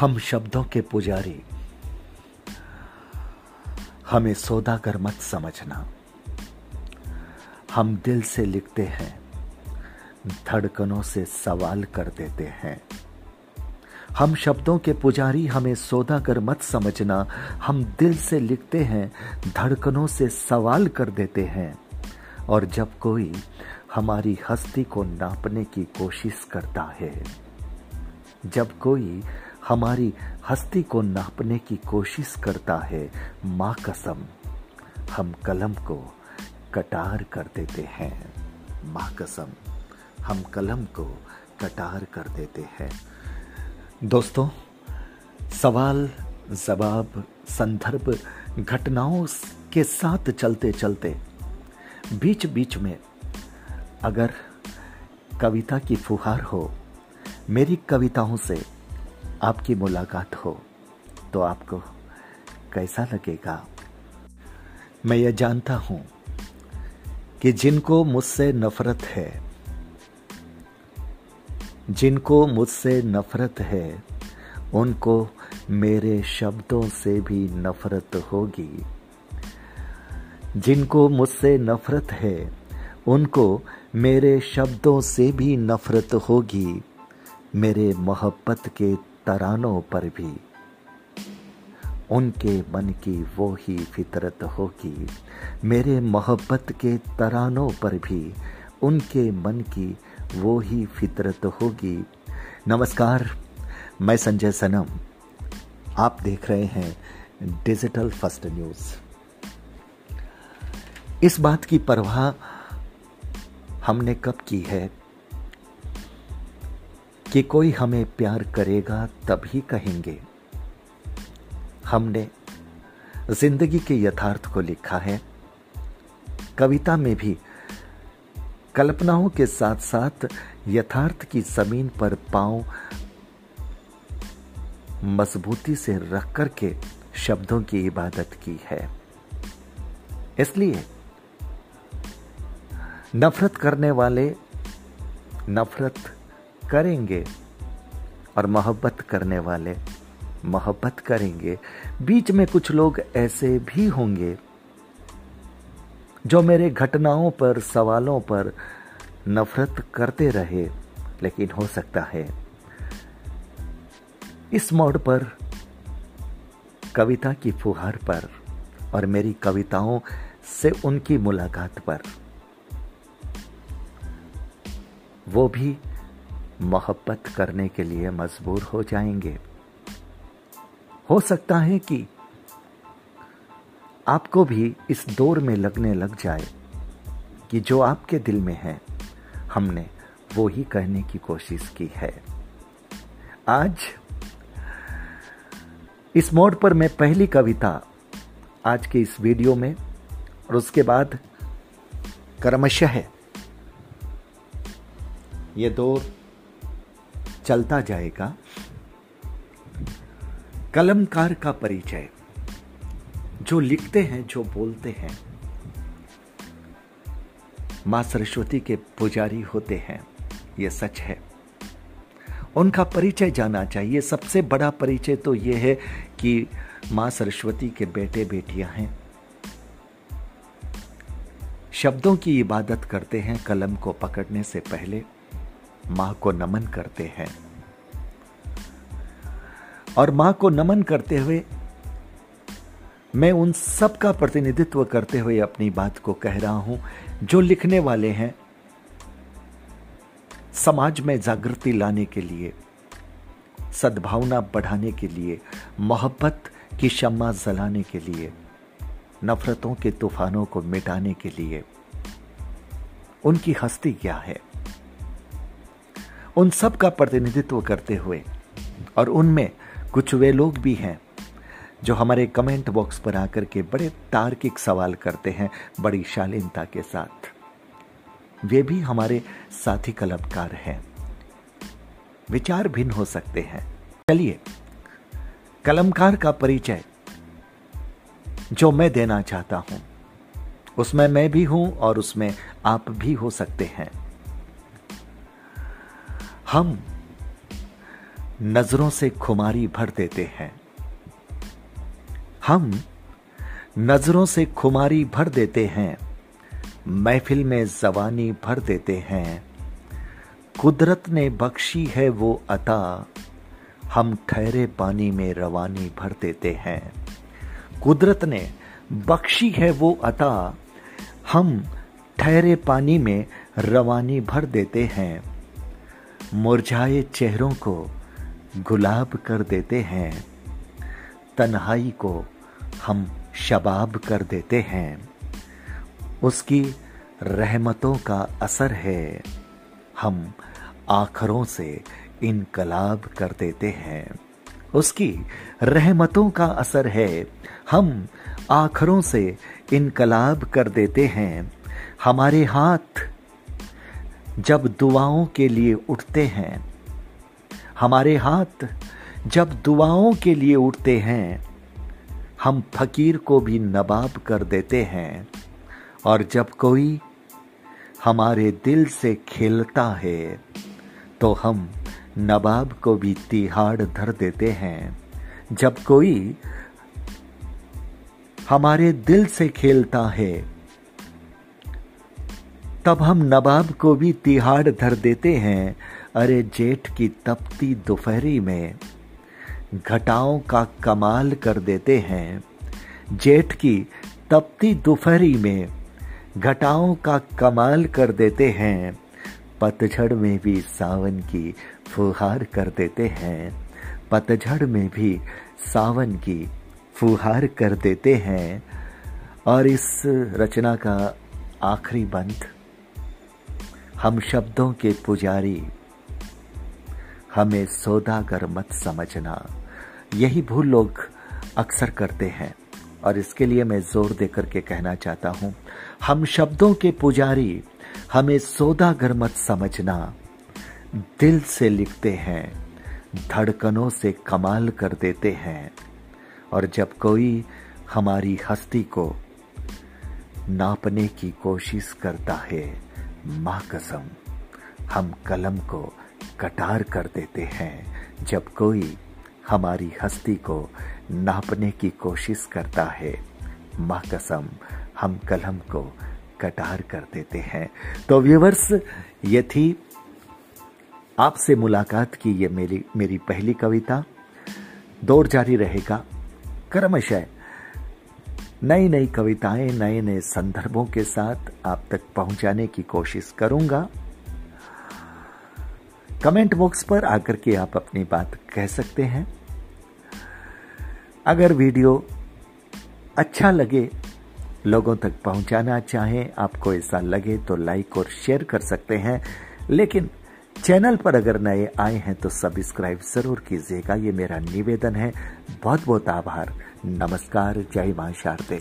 हम शब्दों के पुजारी। हमें सौदागर मत समझना। हम दिल से लिखते हैं, धड़कनों से सवाल कर देते हैं। हम शब्दों के पुजारी, हमें सौदा कर मत समझना। हम दिल से लिखते हैं, धड़कनों से सवाल कर देते हैं। और जब कोई हमारी हस्ती को नापने की कोशिश करता है, जब कोई हमारी हस्ती को नापने की कोशिश करता है माँ कसम। हम कलम को कटार कर देते हैं। माँ कसम, हम कलम को कटार कर देते हैं। दोस्तों, सवाल, जवाब, संदर्भ, घटनाओं के साथ चलते चलते बीच बीच में अगर कविता की फुहार हो, मेरी कविताओं से आपकी मुलाकात हो तो आपको कैसा लगेगा? मैं यह जानता हूँ कि जिनको मुझसे नफरत है, जिनको मुझसे नफरत है, उनको मेरे शब्दों से भी नफरत होगी। जिनको मुझसे नफरत है, उनको मेरे शब्दों से भी नफरत होगी। मेरे मोहब्बत के तरानों पर भी। उनके मन की वो ही फितरत होगी। मेरे मोहब्बत के तरानों पर भी उनके मन की वो ही फितरत होगी। नमस्कार, मैं संजय सनम। आप देख रहे हैं डिजिटल फ़र्स्ट न्यूज़। इस बात की परवाह हमने कब की है? कि कोई हमें प्यार करेगा तभी कहेंगे। हमने ज़िंदगी के यथार्थ को लिखा है। कविता में भी कल्पनाओं के साथ साथ यथार्थ की ज़मीन पर पाँव मजबूती से रख कर के शब्दों की इबादत की है। इसलिए नफरत करने वाले नफरत करेंगे और मोहब्बत करने वाले मोहब्बत करेंगे। बीच में कुछ लोग ऐसे भी होंगे जो मेरे घटनाओं पर, सवालों पर नफरत करते रहे, लेकिन हो सकता है इस मोड़ पर, कविता की फुहार पर और मेरी कविताओं से उनकी मुलाकात पर। वो भी मोहब्बत करने के लिए मजबूर हो जाएँगे। हो सकता है कि आपको भी इस दौर में लगने लग जाए कि जो आपके दिल में है, हमने वो ही कहने की कोशिश की है। आज इस मोड पर मैं पहली कविता आज के इस वीडियो में और उसके बाद क्रमशः। ये दौर चलता जाएगा। कलमकार का परिचय। जो लिखते हैं, जो बोलते हैं। माँ सरस्वती के पुजारी होते हैं यह सच है। उनका परिचय जाना चाहिए। सबसे बड़ा परिचय तो यह है कि माँ सरस्वती के बेटे बेटियाँ हैं। शब्दों की इबादत करते हैं कलम को पकड़ने से पहले। माँ को नमन करते हैं। और माँ को नमन करते हुए मैं उन सब का प्रतिनिधित्व करते हुए अपनी बात को कह रहा हूँ, जो लिखने वाले हैं समाज में जागृति लाने के लिए, सद्भावना बढ़ाने के लिए, मोहब्बत की शम्मा जलाने के लिए, नफरतों के तूफानों को मिटाने के लिए, उनकी हस्ती क्या है? उन सब का प्रतिनिधित्व करते हुए। और उनमें कुछ वे लोग भी हैं, जो हमारे कमेंट बॉक्स पर आकर के बड़े तार्किक सवाल करते हैं, बड़ी शालीनता के साथ। वे भी हमारे साथी कलमकार हैं। विचार भिन्न हो सकते हैं। चलिए, कलमकार का परिचय, जो मैं देना चाहता हूँ। उसमें मैं भी हूँ और उसमें आप भी हो सकते हैं। हम नज़रों से खुमारी भर देते हैं। हम नज़रों से खुमारी भर देते हैं। महफिल में जवानी भर देते हैं। कुदरत ने बख्शी है वो अता। हम ठहरे पानी में रवानी भर देते हैं। कुदरत ने बख्शी है वो अता। हम ठहरे पानी में रवानी भर देते हैं। मुरझाए चेहरों को गुलाब कर देते हैं। तन्हाई को हम शबाब कर देते हैं। उसकी रहमतों का असर है। हम आखरों से इनकलाब कर देते हैं। उसकी रहमतों का असर है। हम आखरों से इनकलाब कर देते हैं। हमारे हाथ जब दुआओं के लिए उठते हैं। हमारे हाथ जब दुआओं के लिए उठते हैं, हम फकीर को भी नवाब कर देते हैं। और जब कोई हमारे दिल से खेलता है तो हम नवाब को भी तिहाड़ धर देते हैं। जब कोई हमारे दिल से खेलता है तब हम नवाब को भी तिहाड़ धर देते हैं। अरे जेठ की तपती दोपहरी में। घटाओं का कमाल कर देते हैं। जेठ की तपती दोपहरी में। घटाओं का कमाल कर देते हैं। पतझड़ में भी सावन की फुहार कर देते हैं। पतझड़ में भी सावन की फुहार कर देते हैं। और इस रचना का आखिरी बंद हम शब्दों के पुजारी। हमें सौदागर मत समझना। यही भूल लोग अक्सर करते हैं। और इसके लिए मैं ज़ोर देकर के कहना चाहता हूँ, हम शब्दों के पुजारी, हमें सौदागर मत समझना। दिल से लिखते हैं, धड़कनों से कमाल कर देते हैं। और जब कोई हमारी हस्ती को नापने की कोशिश करता है माँ कसम हम कलम को कटार कर देते हैं, जब कोई हमारी हस्ती को नापने की कोशिश करता है। माँ कसम हम कलम को कटार कर देते हैं। तो व्यूवर्स, ये थी आपसे मुलाकात की ये मेरी मेरी पहली कविता। दौर जारी रहेगा। क्रमशः नई नई कविताएँ नए नए संदर्भों के साथ आप तक पहुँचाने की कोशिश करूँगा। कमेंट बॉक्स पर आकर के आप अपनी बात कह सकते हैं। अगर वीडियो अच्छा लगे, लोगों तक पहुंचाना चाहें, आपको ऐसा लगे तो लाइक और शेयर कर सकते हैं। लेकिन चैनल पर अगर नए आए हैं तो सब्सक्राइब ज़रूर कीजिएगा। ये मेरा निवेदन है। बहुत बहुत आभार। नमस्कार। जय माँ शारदे।